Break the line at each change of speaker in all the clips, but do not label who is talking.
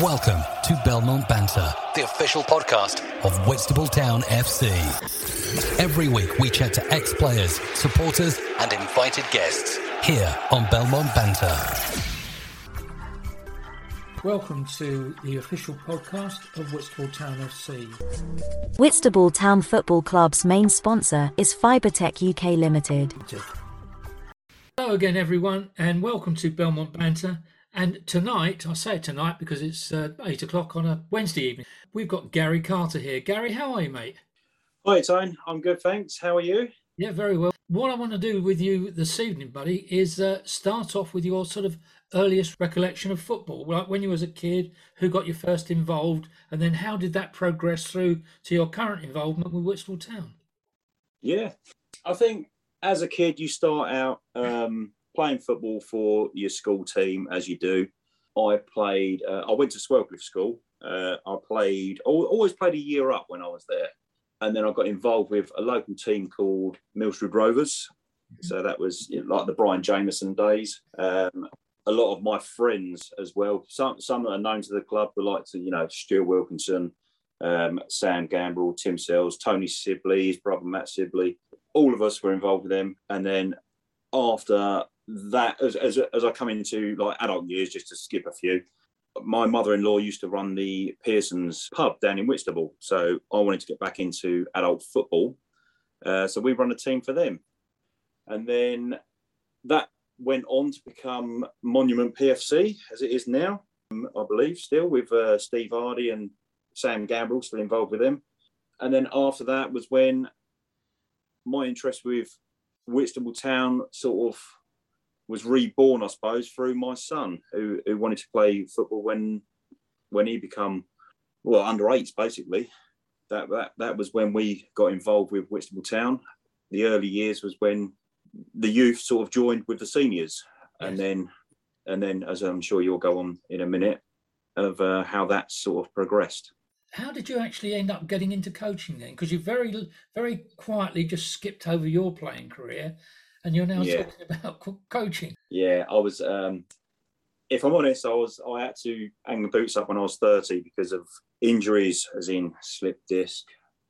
Welcome to Belmont Banter, the official podcast of Whitstable Town FC. Every week we chat to ex players, supporters, and invited guests here on Belmont Banter.
Welcome to the official podcast of Whitstable Town FC.
Whitstable Town Football Club's main sponsor is Fibertech UK Limited.
Hello again, everyone, and welcome to Belmont Banter. And tonight, I say tonight because it's uh, eight o'clock on a Wednesday evening, we've got Gary Carter here. Gary, how are you, mate?
Hi, Tone. I'm good, thanks. How are you?
Yeah, very well. What I want to do with you this evening, buddy, is uh, start off with your sort of earliest recollection of football, like when you was a kid, who got you first involved, and then how did that progress through to your current involvement with Whitstable Town?
Yeah, I think as a kid you start out um, playing football for your school team as you do. I played. Uh, I went to Swalecliffe School. Uh, I played. Always played a year up when I was there, and then I got involved with a local team called Millstreet Rovers. So that was like the Brian Jameson days. Um, a lot of my friends as well. Some some that are known to the club, the likes of you know Stuart Wilkinson, um, Sam Gambrell, Tim Sells, Tony Sibley, his brother Matt Sibley. All of us were involved with them. And then after that, as, as, as I come into like adult years, just to skip a few, my mother-in-law used to run the Pearson's pub down in Whitstable. So I wanted to get back into adult football. Uh, so we run a team for them. And then that went on to become Monument PFC, as it is now, um, I believe, still with uh, Steve Hardy and Sam Gamble still involved with them. And then after that was when my interest with Whitstable Town sort of was reborn, I suppose, through my son, who, who wanted to play football when when he become well under eights basically. That, that that was when we got involved with Whitstable Town. The early years was when the youth sort of joined with the seniors, yes. and then and then as I'm sure you'll go on in a minute of uh, how that sort of progressed.
How did you actually end up getting into coaching then? Because you very very quietly just skipped over your playing career and you're now yeah. talking about coaching.
Yeah, I was. Um, if I'm honest, I was. I had to hang the boots up when I was 30 because of injuries, as in slip disc,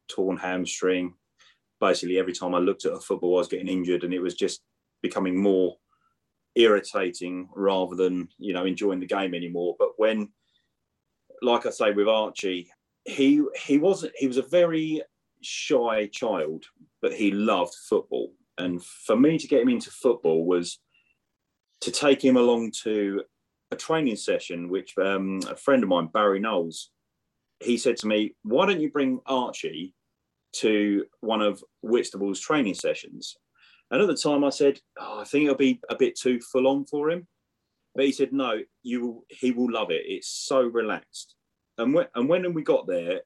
torn hamstring. Basically, every time I looked at a football, I was getting injured, and it was just becoming more irritating rather than you know enjoying the game anymore. But when, like I say, with Archie, he he wasn't. He was a very shy child, but he loved football and for me to get him into football was to take him along to a training session, which um, a friend of mine, Barry Knowles, he said to me, Why don't you bring Archie to one of Whitstable's training sessions? And at the time, I said, oh, I think it'll be a bit too full on for him. But he said, No, you will, he will love it. It's so relaxed. And when, and when we got there,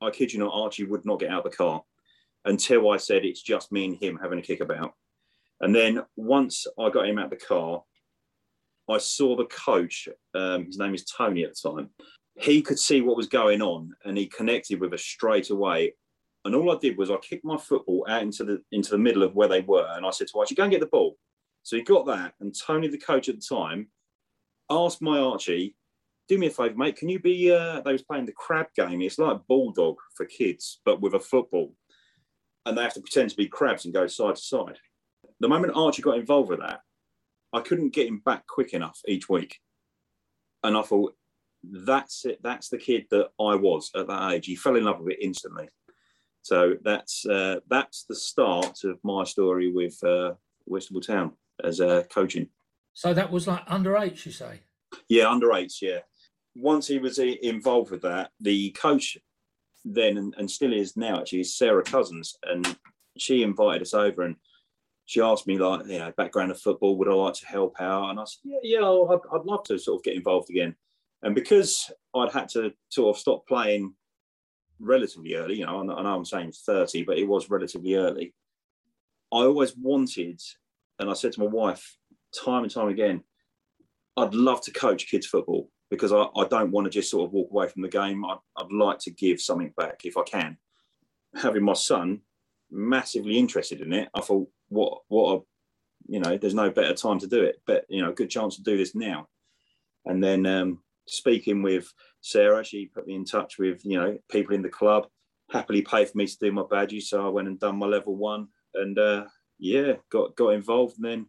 I kid you not, Archie would not get out of the car until I said it's just me and him having a kick about. And then once I got him out the car, I saw the coach. Um, his name is Tony at the time. He could see what was going on, and he connected with us straight away. And all I did was I kicked my football out into the into the middle of where they were, and I said to Archie, "Go and get the ball." So he got that, and Tony, the coach at the time, asked my Archie, "Do me a favour, mate. Can you be?" Uh, they was playing the crab game. It's like bulldog for kids, but with a football and they have to pretend to be crabs and go side to side. The moment Archie got involved with that, I couldn't get him back quick enough each week. And I thought, that's it. That's the kid that I was at that age. He fell in love with it instantly. So that's uh, that's the start of my story with uh, Whitstable Town as uh, coaching.
So that was like under eight, you say?
Yeah, under eight. Yeah. Once he was involved with that, the coach then and, and still is now actually is Sarah Cousins, and she invited us over and she asked me like you know background of football would I like to help out? And I said yeah yeah I'd, I'd love to sort of get involved again. And because I'd had to sort of stop playing relatively early you know I know I'm saying 30 but it was relatively early I always wanted and I said to my wife time and time again I'd love to coach kids football because I, I don't want to just sort of walk away from the game. I, I'd like to give something back if I can. Having my son massively interested in it, I thought, what, what a, you know, there's no better time to do it. But you know, good chance to do this now. And then um, speaking with Sarah, she put me in touch with you know people in the club. Happily paid for me to do my badges, so I went and done my level one, and uh, yeah, got got involved, and then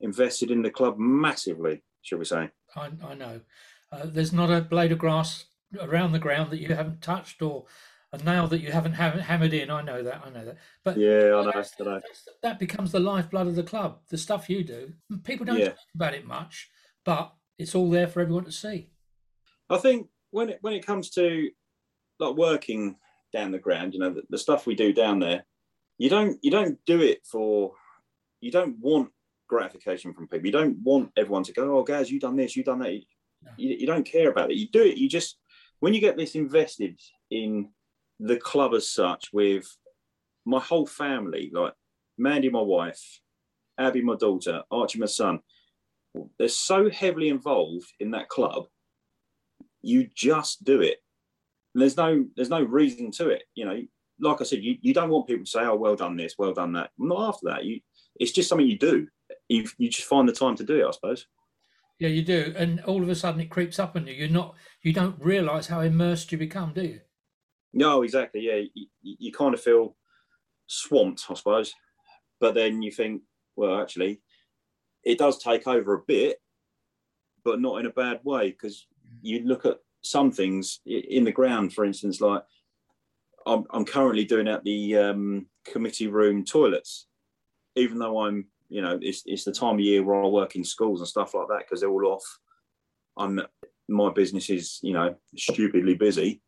invested in the club massively, shall we say?
I, I know. Uh, there's not a blade of grass around the ground that you haven't touched or a nail that you haven't hammered in. I know that. I know that. But
yeah, I know. I know.
that becomes the lifeblood of the club. The stuff you do, people don't yeah. talk about it much, but it's all there for everyone to see.
I think when it when it comes to like working down the ground, you know, the, the stuff we do down there, you don't you don't do it for you don't want gratification from people. You don't want everyone to go, "Oh, guys, you done this, you done that." You, you, you don't care about it. You do it. You just when you get this invested in the club as such, with my whole family, like Mandy, my wife, Abby, my daughter, Archie, my son, they're so heavily involved in that club. You just do it. And there's no there's no reason to it. You know, like I said, you, you don't want people to say, "Oh, well done this, well done that." Not after that. You it's just something you do. You you just find the time to do it, I suppose.
Yeah, you do, and all of a sudden it creeps up on you. You're not you don't realise how immersed you become, do you?
No, exactly. Yeah, you, you kind of feel swamped, I suppose. But then you think, well, actually, it does take over a bit, but not in a bad way because you look at some things in the ground, for instance, like I'm, I'm currently doing at the um, committee room toilets, even though I'm, you know, it's, it's the time of year where I work in schools and stuff like that because they're all off. I'm my business is, you know, stupidly busy,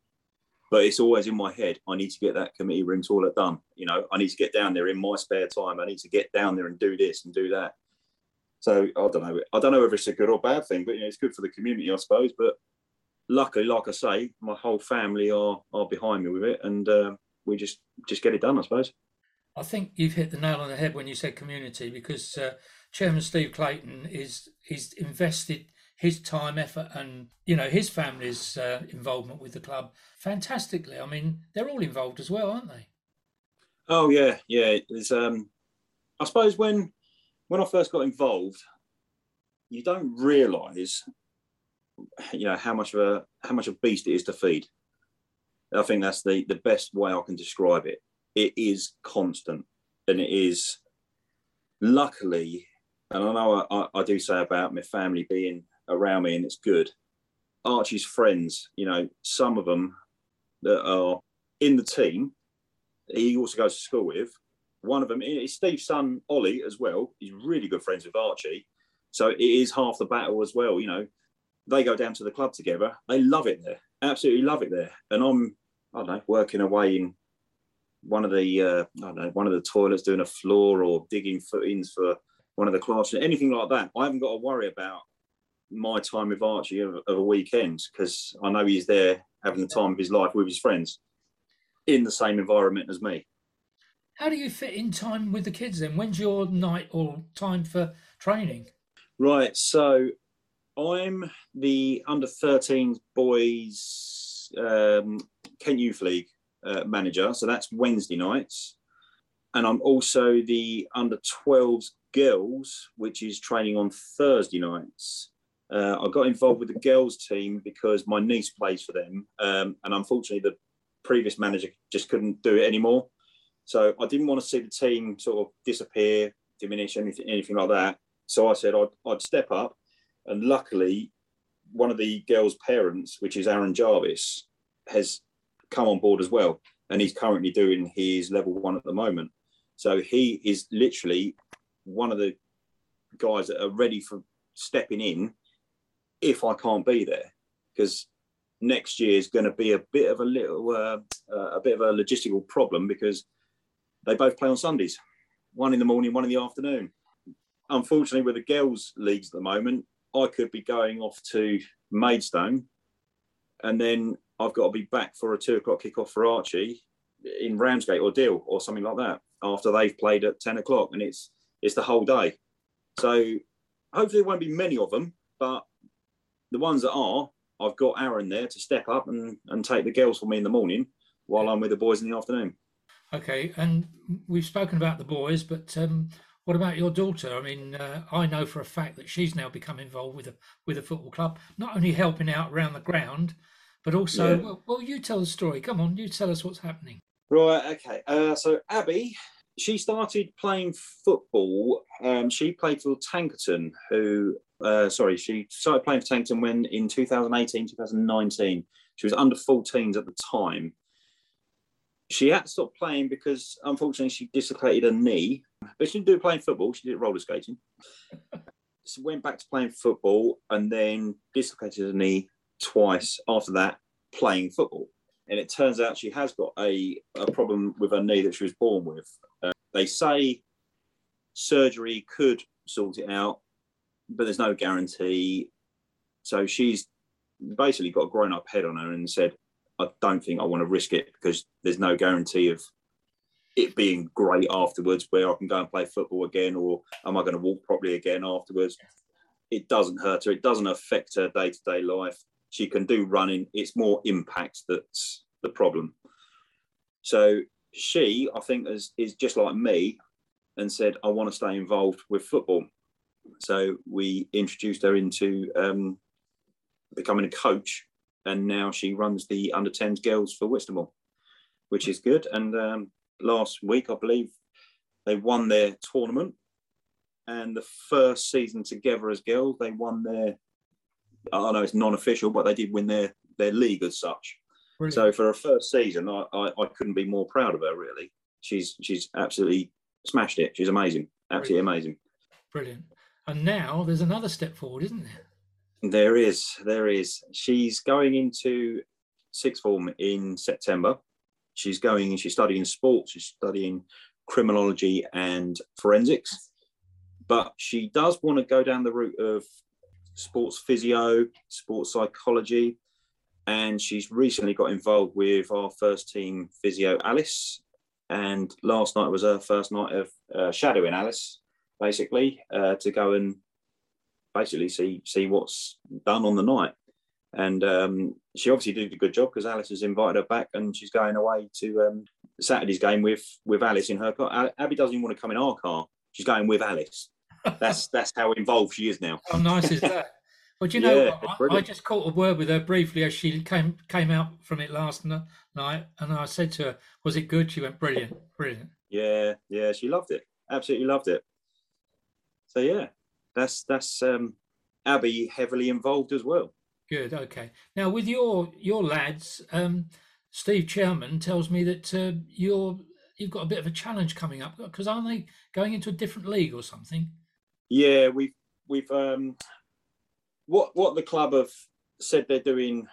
but it's always in my head. I need to get that committee room toilet done. You know, I need to get down there in my spare time. I need to get down there and do this and do that. So I don't know. I don't know whether it's a good or bad thing, but you know, it's good for the community, I suppose. But luckily, like I say, my whole family are are behind me with it, and uh, we just just get it done, I suppose.
I think you've hit the nail on the head when you said community, because uh, Chairman Steve Clayton is he's invested his time, effort, and you know his family's uh, involvement with the club fantastically. I mean, they're all involved as well, aren't they?
Oh yeah, yeah. It's um, I suppose when when I first got involved, you don't realise, you know, how much of a how much of a beast it is to feed. I think that's the the best way I can describe it. It is constant, and it is luckily, and I know I, I do say about my family being around me, and it's good. Archie's friends, you know, some of them that are in the team, he also goes to school with, one of them is Steve's son Ollie as well. He's really good friends with Archie, so it is half the battle as well. You know, they go down to the club together. They love it there, absolutely love it there. And I'm, I don't know, working away in one of the, uh, I don't know, one of the toilets, doing a floor or digging footings for one of the classrooms, anything like that. I haven't got to worry about my time with Archie of, of a weekend because I know he's there having the time of his life with his friends in the same environment as me.
How do you fit in time with the kids then? When's your night or time for training?
Right. So I'm the under 13 boys um, Kent Youth League uh, manager. So that's Wednesday nights. And I'm also the under 12s girls, which is training on Thursday nights. Uh, I got involved with the girls team because my niece plays for them. Um, and unfortunately, the previous manager just couldn't do it anymore. So I didn't want to see the team sort of disappear, diminish, anything, anything like that. So I said I'd, I'd step up. And luckily, one of the girls' parents, which is Aaron Jarvis, has come on board as well. And he's currently doing his level one at the moment. So he is literally one of the guys that are ready for stepping in if I can't be there. Because next year is going to be a bit of a little, uh, uh, a bit of a logistical problem because they both play on Sundays, one in the morning, one in the afternoon. Unfortunately, with the girls' leagues at the moment, I could be going off to Maidstone, and then I've got to be back for a two o'clock kickoff for Archie in Ramsgate or Deal or something like that after they've played at ten o'clock, and it's it's the whole day. So hopefully, there won't be many of them, but the ones that are, I've got Aaron there to step up and, and take the girls for me in the morning while I'm with the boys in the afternoon.
Okay, and we've spoken about the boys, but um, What about your daughter? I mean, uh, I know for a fact that she's now become involved with a with a football club, not only helping out around the ground, but also. Yeah. Well, well, you tell the story. Come on, you tell us what's happening.
Right. Okay. Uh, so Abby, she started playing football. Um, she played for Tankerton, who, uh, sorry, she started playing for Tankerton when in 2018, 2019. She was under 14s at the time. She had to stop playing because unfortunately she dislocated her knee, but she didn't do playing football. She did roller skating. she went back to playing football and then dislocated her knee twice after that playing football. And it turns out she has got a, a problem with her knee that she was born with. Uh, they say surgery could sort it out, but there's no guarantee. So she's basically got a grown up head on her and said, I don't think I want to risk it because there's no guarantee of it being great afterwards where I can go and play football again or am I going to walk properly again afterwards? It doesn't hurt her. It doesn't affect her day to day life. She can do running. It's more impact that's the problem. So she, I think, is, is just like me and said, I want to stay involved with football. So we introduced her into um, becoming a coach, and now she runs the under 10s girls for Whitstable, which is good. And um, last week, I believe, they won their tournament. And the first season together as girls, they won their, I know it's non official, but they did win their, their league as such. Brilliant. So for her first season, I, I, I, couldn't be more proud of her. Really, she's she's absolutely smashed it. She's amazing, absolutely Brilliant. amazing.
Brilliant. And now there's another step forward, isn't there?
There is, there is. She's going into sixth form in September. She's going. She's studying sports. She's studying criminology and forensics. But she does want to go down the route of sports physio, sports psychology, and she's recently got involved with our first team physio Alice. And last night was her first night of uh, shadowing Alice, basically, uh, to go and basically see see what's done on the night. And um, she obviously did a good job because Alice has invited her back, and she's going away to um, Saturday's game with with Alice in her car. Abby doesn't even want to come in our car; she's going with Alice. That's that's how involved she is now.
How nice is that? Well, do you know, yeah, I, I, just caught a word with her briefly as she came came out from it last night, and I said to her, "Was it good?" She went, "Brilliant, brilliant."
Yeah, yeah, she loved it. Absolutely loved it. So yeah, that's that's um, Abby heavily involved as well.
Good. Okay. Now with your your lads, um, Steve Chairman tells me that uh, you're you've got a bit of a challenge coming up because aren't they going into a different league or something?
Yeah, we've we've um, what what the club have said they're doing,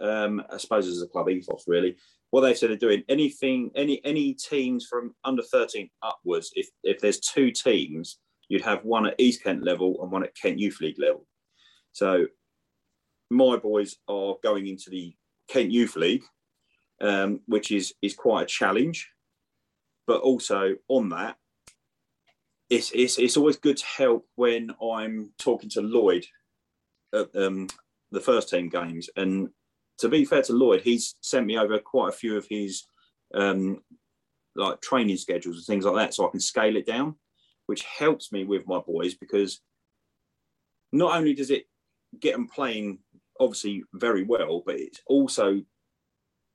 um, I suppose as a club ethos really, what they've said they're doing, anything, any any teams from under 13 upwards, if if there's two teams, you'd have one at East Kent level and one at Kent Youth League level. So my boys are going into the Kent Youth League, um, which is is quite a challenge. But also on that, it's, it's, it's always good to help when I'm talking to Lloyd, um, the first team games. And to be fair to Lloyd, he's sent me over quite a few of his um, like training schedules and things like that, so I can scale it down, which helps me with my boys because not only does it get them playing obviously very well, but it's also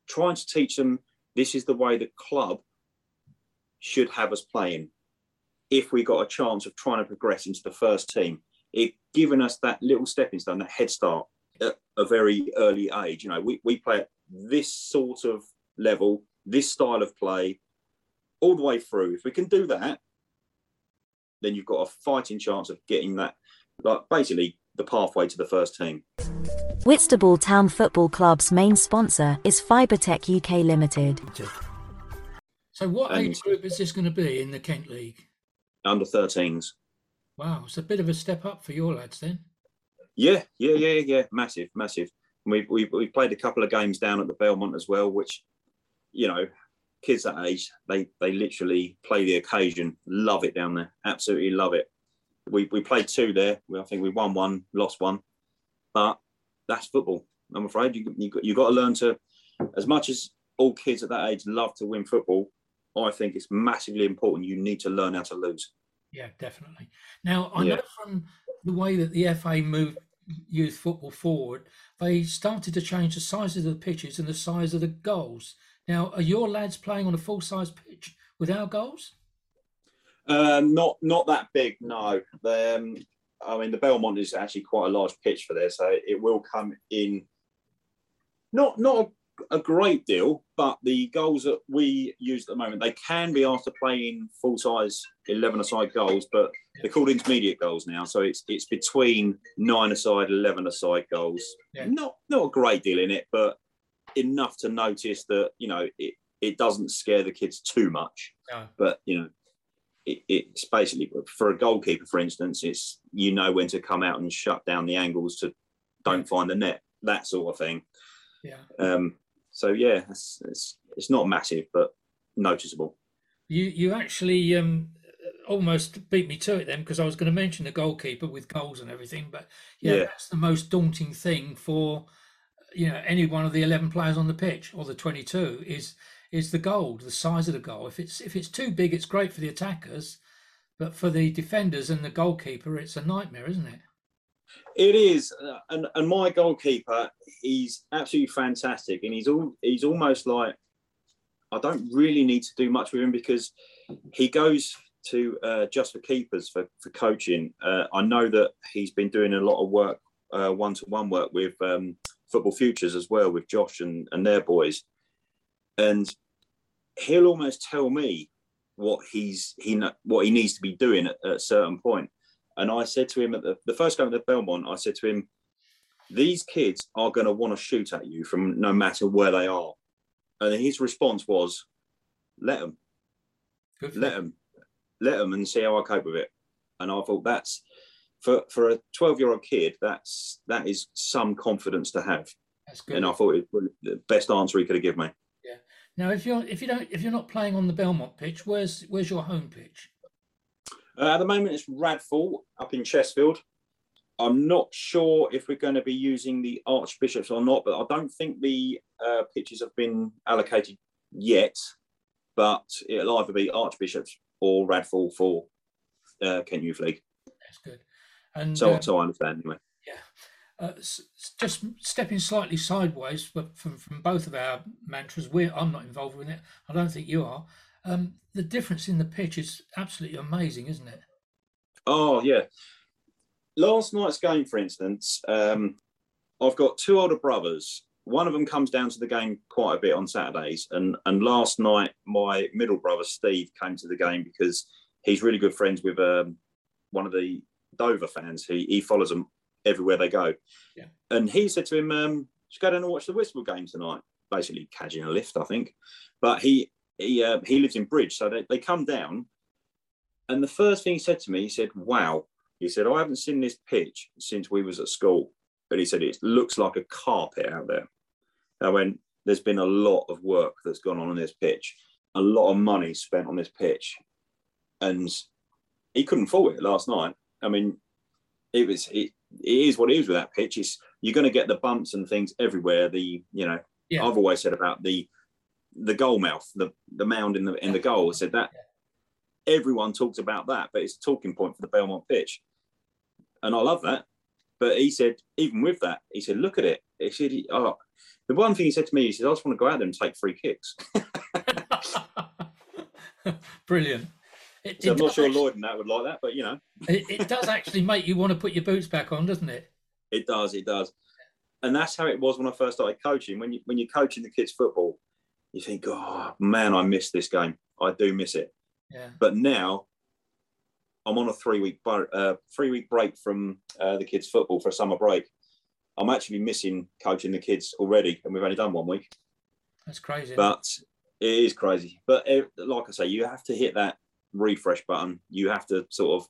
trying to teach them this is the way the club should have us playing if we got a chance of trying to progress into the first team it given us that little stepping stone, that head start at a very early age. You know, we, we play at this sort of level, this style of play, all the way through. If we can do that, then you've got a fighting chance of getting that, like basically the pathway to the first team.
Whitstable Town Football Club's main sponsor is Fibertech UK Limited.
So, what and age group is this going to be in the Kent League?
Under 13s.
Wow, it's a bit of a step up for your lads then.
Yeah, yeah, yeah, yeah, massive, massive. We've we've, we've played a couple of games down at the Belmont as well, which you know, kids that age they they literally play the occasion, love it down there, absolutely love it. We we played two there. I think we won one, lost one, but that's football. I'm afraid you you you got to learn to, as much as all kids at that age love to win football. I think it's massively important. You need to learn how to lose
Yeah, definitely. Now I yeah. know from the way that the FA moved youth football forward, they started to change the sizes of the pitches and the size of the goals. Now, are your lads playing on a full size pitch without goals?
Um, not not that big, no. Um, I mean, the Belmont is actually quite a large pitch for this, so it will come in. Not not a, great deal, but the goals that we use at the moment, they can be after playing full size eleven aside goals, but they're called intermediate goals now, so it's it's between nine aside, eleven aside goals. Yeah. Not not a great deal in it, but enough to notice that you know it it doesn't scare the kids too much. But you know, it, it's basically for a goalkeeper, for instance, it's you know when to come out and shut down the angles to don't find the net, that sort of thing.
Yeah.
Um. So yeah, it's it's, it's not massive, but noticeable.
You you actually um almost beat me to it then because I was going to mention the goalkeeper with goals and everything, but yeah, yeah, that's the most daunting thing for you know any one of the 11 players on the pitch or the 22 is is the goal the size of the goal. If it's if it's too big it's great for the attackers but for the defenders and the goalkeeper it's a nightmare isn't it
it is uh, and and my goalkeeper he's absolutely fantastic and he's all he's almost like i don't really need to do much with him because he goes to uh, just for keepers for, for coaching uh, i know that he's been doing a lot of work one to one work with um, Football Futures as well with Josh and, and their boys. And he'll almost tell me what he's he what he needs to be doing at, at a certain point. And I said to him at the, the first game at the Belmont, I said to him, these kids are going to want to shoot at you from no matter where they are. And his response was, let them, let them, let them and see how I cope with it. And I thought that's for for a 12 year old kid that's that is some confidence to have.
That's good.
And i thought it was the best answer he could have given me.
Yeah. Now if you're if you don't if you're not playing on the belmont pitch where's where's your home pitch
uh, at the moment it's radfall up in Chestfield. i'm not sure if we're going to be using the archbishops or not but i don't think the uh, pitches have been allocated yet but it'll either be archbishops or radfall for uh, kent youth league
that's good and
so, uh, so I understand anyway.
Yeah. Uh, just stepping slightly sideways, but from, from both of our mantras, we're I'm not involved with it. I don't think you are. Um, the difference in the pitch is absolutely amazing, isn't it?
Oh yeah. Last night's game, for instance, um, I've got two older brothers. One of them comes down to the game quite a bit on Saturdays, and and last night my middle brother Steve came to the game because he's really good friends with um, one of the Dover fans. He he follows them everywhere they go.
Yeah.
And he said to him, um, "Just go down and watch the Whitstable game tonight." Basically, catching a lift, I think. But he he uh, he lives in Bridge, so they, they come down. And the first thing he said to me, he said, "Wow." He said, "I haven't seen this pitch since we was at school." But he said it looks like a carpet out there. I went, "There's been a lot of work that's gone on in this pitch, a lot of money spent on this pitch, and he couldn't fault it last night. I mean, it was it, it is what it is with that pitch. It's, you're going to get the bumps and things everywhere. The you know, yeah. I've always said about the the goal mouth, the the mound in the in the goal. I said that everyone talks about that, but it's a talking point for the Belmont pitch, and I love that. But he said, even with that, he said, look at it. He said, oh, the one thing he said to me, he said, I just want to go out there and take free kicks.
Brilliant.
It, so it I'm not sure actually, Lloyd and that would like that, but you know,
it, it does actually make you want to put your boots back on, doesn't it?
It does. It does. And that's how it was when I first started coaching. When you when you're coaching the kids football, you think, oh man, I miss this game. I do miss it.
Yeah.
But now I'm on a three week uh, three week break from uh, the kids football for a summer break. I'm actually missing coaching the kids already, and we've only done one week.
That's crazy.
But it is crazy. But it, like I say, you have to hit that refresh button. You have to sort of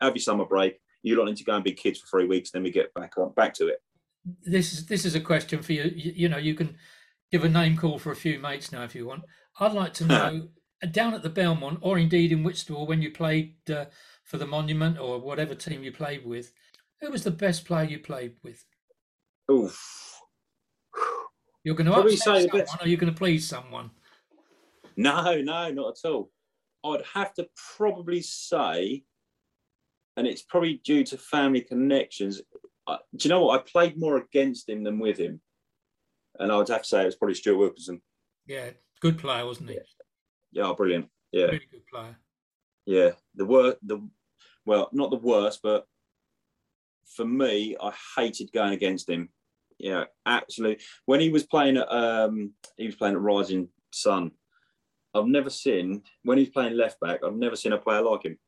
have your summer break. You don't need to go and be kids for three weeks, then we get back on back to it.
This is this is a question for you. You, you know, you can give a name call for a few mates now if you want. I'd like to know down at the Belmont, or indeed in Whitstable, when you played uh, for the Monument or whatever team you played with, who was the best player you played with?
Oof.
You're going to Probably upset someone, best... or you're going to please someone?
No, no, not at all. I'd have to probably say and it's probably due to family connections. do you know what? I played more against him than with him, and I would have to say it was probably Stuart Wilkinson.
Yeah, good player, wasn't he?
Yeah, brilliant. Yeah,
really good player.
Yeah, the worst, the well, not the worst, but for me, I hated going against him. Yeah, absolutely. When he was playing at, um, he was playing at Rising Sun. I've never seen when he's playing left back. I've never seen a player like him.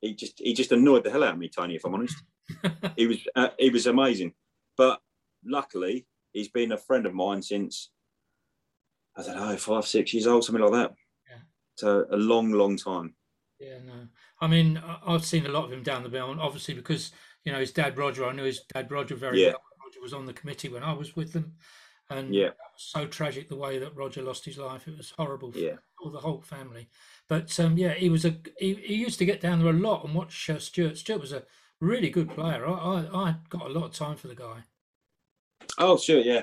He just he just annoyed the hell out of me, Tony. If I'm honest, he was uh, he was amazing. But luckily, he's been a friend of mine since I don't know five six years old, something like that. Yeah. So a long, long time.
Yeah, no. I mean, I've seen a lot of him down the bell, obviously because you know his dad Roger. I knew his dad Roger very yeah. well. Roger was on the committee when I was with them, and yeah, so tragic the way that Roger lost his life. It was horrible for yeah. all the whole family. But um, yeah, he was a he, he, used to get down there a lot and watch uh, Stuart. Stuart was a really good player. I, I, I got a lot of time for the guy.
Oh sure, yeah.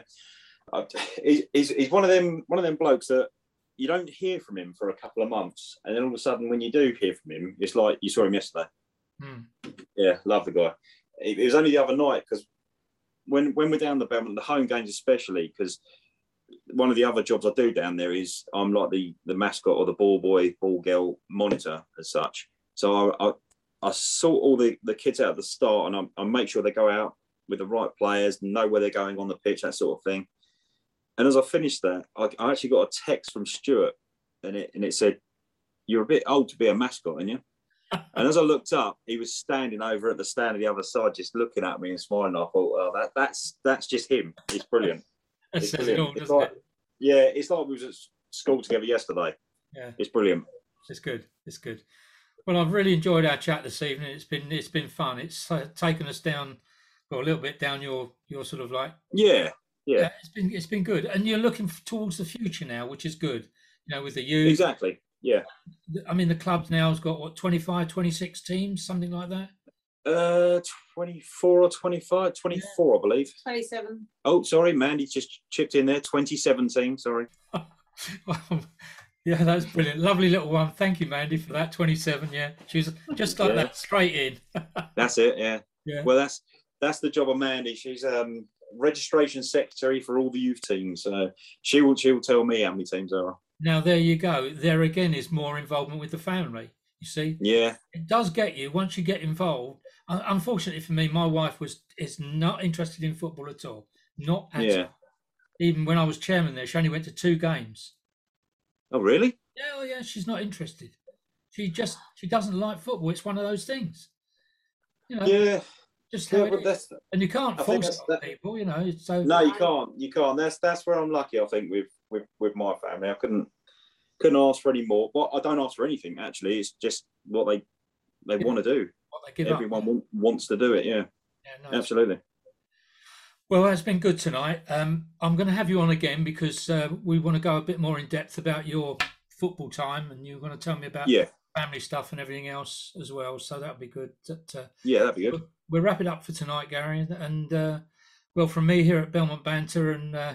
he's, he's one of them one of them blokes that you don't hear from him for a couple of months, and then all of a sudden, when you do hear from him, it's like you saw him yesterday. Hmm. Yeah, love the guy. It, it was only the other night because when when we're down the Belmont, the home games especially, because one of the other jobs I do down there is I'm like the the mascot or the ball boy, ball girl monitor as such. So I I, I sort all the, the kids out at the start and I, I make sure they go out with the right players, know where they're going on the pitch, that sort of thing. And as I finished that, I, I actually got a text from Stuart, and it and it said, "You're a bit old to be a mascot, aren't you?" and as I looked up, he was standing over at the stand on the other side, just looking at me and smiling. I thought, "Oh, that, that's that's just him. He's brilliant."
it's brilliant.
Cool, it's like, it? Yeah, it's like we was at school together yesterday. Yeah, it's brilliant.
It's good. It's good. Well, I've really enjoyed our chat this evening. It's been it's been fun. It's uh, taken us down, well, a little bit down your your sort of like
yeah yeah. yeah.
It's been it's been good, and you're looking towards the future now, which is good. You know, with the youth.
Exactly. Yeah.
I mean, the club now has got what 25, 26 teams, something like that.
Uh, 24 or 25, 24, yeah. I believe.
27.
Oh, sorry, Mandy just chipped in there. 2017, sorry.
yeah, that's brilliant. Lovely little one. Thank you, Mandy, for that. 27, yeah. She's just like yeah. that, straight in.
that's it, yeah. Yeah. Well, that's that's the job of Mandy. She's um registration secretary for all the youth teams. So she will she will tell me how many teams there are.
Now there you go. There again is more involvement with the family. You see,
yeah,
it does get you once you get involved. Unfortunately for me, my wife was is not interested in football at all. Not at yeah. all. Even when I was chairman there, she only went to two games.
Oh really?
Yeah, oh yeah. She's not interested. She just she doesn't like football. It's one of those things.
You know, yeah,
just yeah, and you can't I force that, people, you know. So
no, you can't. You can't. That's that's where I'm lucky. I think with with with my family, I couldn't couldn't ask for any more. But I don't ask for anything. Actually, it's just what they they yeah. want to do. Everyone up, wants to do it. Yeah, yeah nice. absolutely.
Well, that's been good tonight. Um, I'm going to have you on again because uh, we want to go a bit more in depth about your football time, and you're going to tell me about
yeah.
family stuff and everything else as well. So that'll be good.
Yeah, that'd be good
we'll wrap it up for tonight, Gary. And uh, well, from me here at Belmont Banter and uh,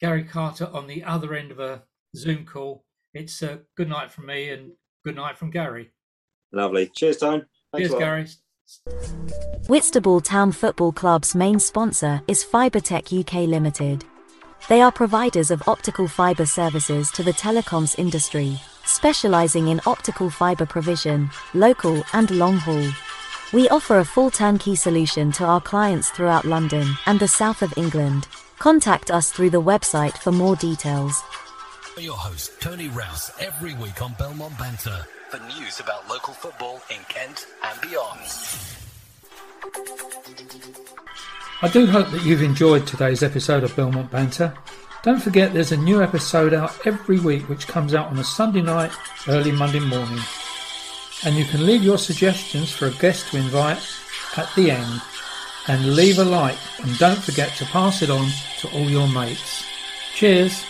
Gary Carter on the other end of a Zoom call, it's a uh, good night from me and good night from Gary.
Lovely. Cheers, Tone.
Thanks Cheers, Gary.
Whitstable Town Football Club's main sponsor is Fibertech UK Limited. They are providers of optical fiber services to the telecoms industry, specializing in optical fiber provision, local and long haul. We offer a full turnkey solution to our clients throughout London and the south of England. Contact us through the website for more details.
Your host, Tony Rouse, every week on Belmont Banter for news about local football in Kent and beyond.
I do hope that you've enjoyed today's episode of Belmont Banter. Don't forget there's a new episode out every week which comes out on a Sunday night, early Monday morning and you can leave your suggestions for a guest to invite at the end and leave a like and don't forget to pass it on to all your mates. Cheers!